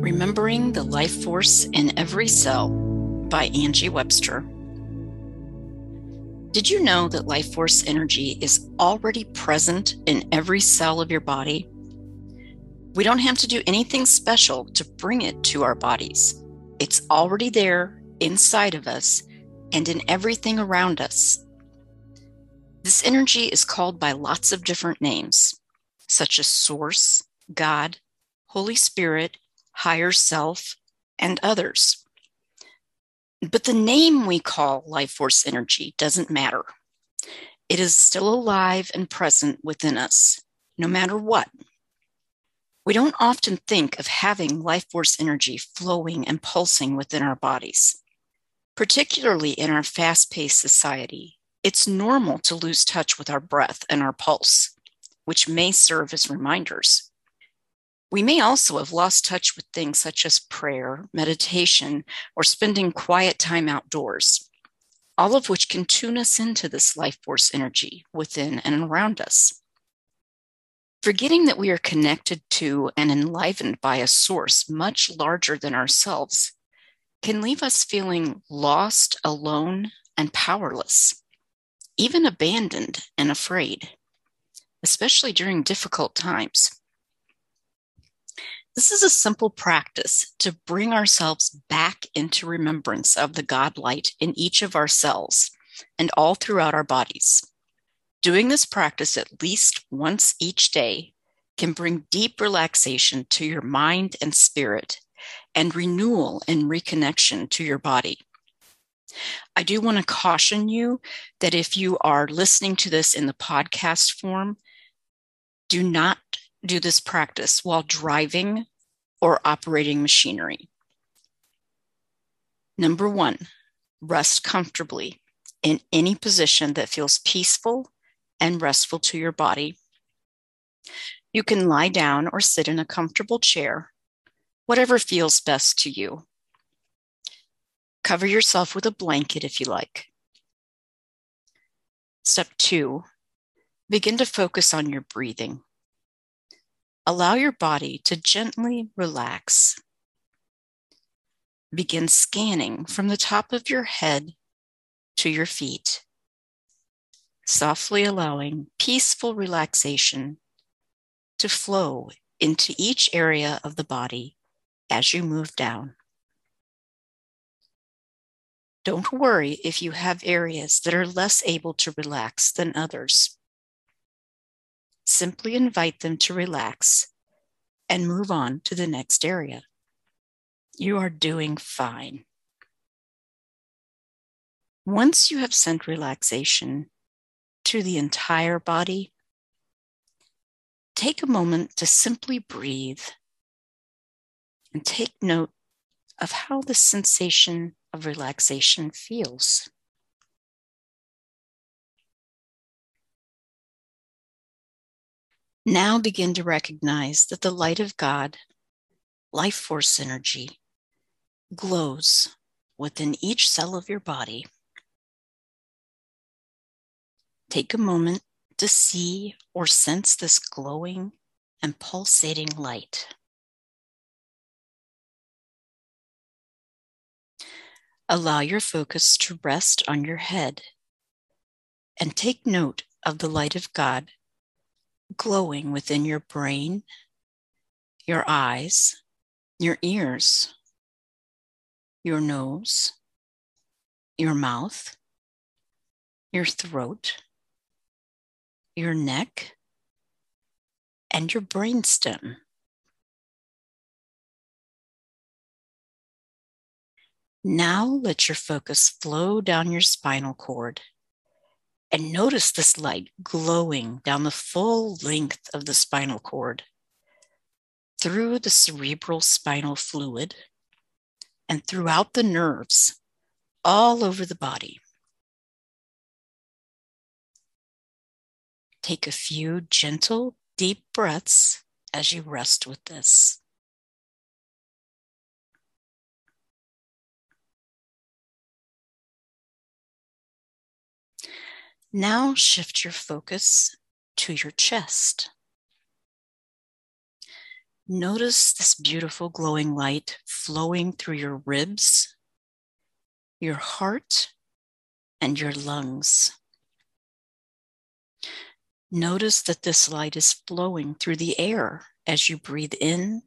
Remembering the Life Force in Every Cell by Angie Webster. Did you know that life force energy is already present in every cell of your body? We don't have to do anything special to bring it to our bodies. It's already there inside of us and in everything around us. This energy is called by lots of different names, such as Source, God, Holy Spirit, higher self, and others. But the name we call life force energy doesn't matter. It is still alive and present within us, no matter what. We don't often think of having life force energy flowing and pulsing within our bodies. Particularly in our fast paced society, it's normal to lose touch with our breath and our pulse, which may serve as reminders. We may also have lost touch with things such as prayer, meditation, or spending quiet time outdoors, all of which can tune us into this life force energy within and around us. Forgetting that we are connected to and enlivened by a source much larger than ourselves can leave us feeling lost, alone, and powerless, even abandoned and afraid, especially during difficult times. This is a simple practice to bring ourselves back into remembrance of the God light in each of our cells and all throughout our bodies. Doing this practice at least once each day can bring deep relaxation to your mind and spirit and renewal and reconnection to your body. I do want to caution you that if you are listening to this in the podcast form, do not do this practice while driving or operating machinery. Number one, rest comfortably in any position that feels peaceful and restful to your body. You can lie down or sit in a comfortable chair, whatever feels best to you. Cover yourself with a blanket if you like. Step two, begin to focus on your breathing. Allow your body to gently relax. Begin scanning from the top of your head to your feet, softly allowing peaceful relaxation to flow into each area of the body as you move down. Don't worry if you have areas that are less able to relax than others simply invite them to relax and move on to the next area. You are doing fine. Once you have sent relaxation to the entire body, take a moment to simply breathe and take note of how the sensation of relaxation feels. Now begin to recognize that the light of God, life force energy, glows within each cell of your body. Take a moment to see or sense this glowing and pulsating light. Allow your focus to rest on your head and take note of the light of God glowing within your brain, your eyes, your ears, your nose, your mouth, your throat, your neck, and your brainstem. Now let your focus flow down your spinal cord and notice this light glowing down the full length of the spinal cord, through the cerebral spinal fluid, and throughout the nerves all over the body. Take a few gentle, deep breaths as you rest with this. Now shift your focus to your chest. Notice this beautiful glowing light flowing through your ribs, your heart, and your lungs. Notice that this light is flowing through the air as you breathe in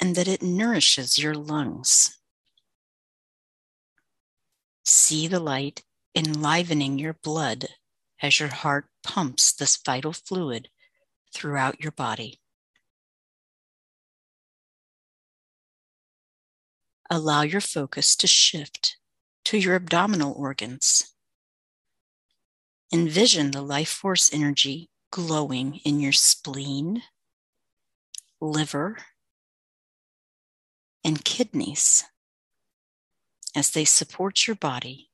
and that it nourishes your lungs. See the light enlivening your blood as your heart pumps this vital fluid throughout your body. Allow your focus to shift to your abdominal organs. Envision the life force energy glowing in your spleen, liver, and kidneys as they support your body,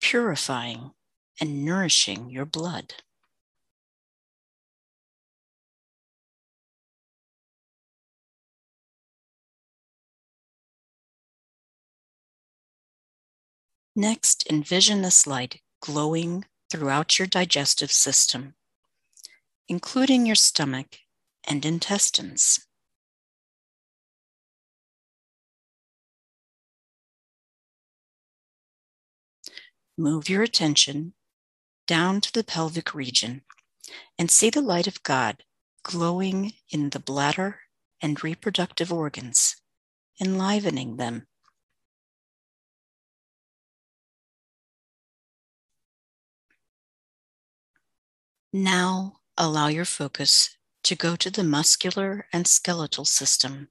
purifying and nourishing your blood. Next, envision this light glowing throughout your digestive system, including your stomach and intestines. Move your attention down to the pelvic region and see the light of God glowing in the bladder and reproductive organs, enlivening them. Now allow your focus to go to the muscular and skeletal system.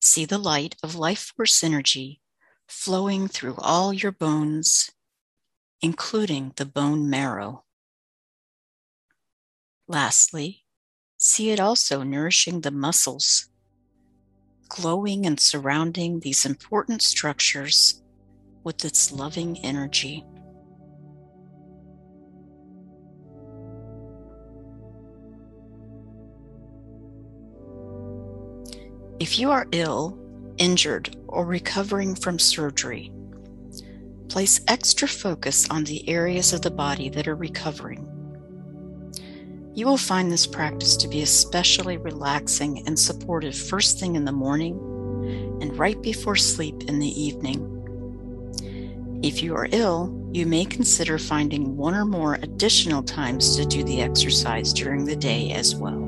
See the light of life force energy flowing through all your bones, including the bone marrow. Lastly, see it also nourishing the muscles, glowing and surrounding these important structures with its loving energy. If you are ill, injured, or recovering from surgery. Place extra focus on the areas of the body that are recovering. You will find this practice to be especially relaxing and supportive first thing in the morning and right before sleep in the evening. If you are ill, you may consider finding one or more additional times to do the exercise during the day as well.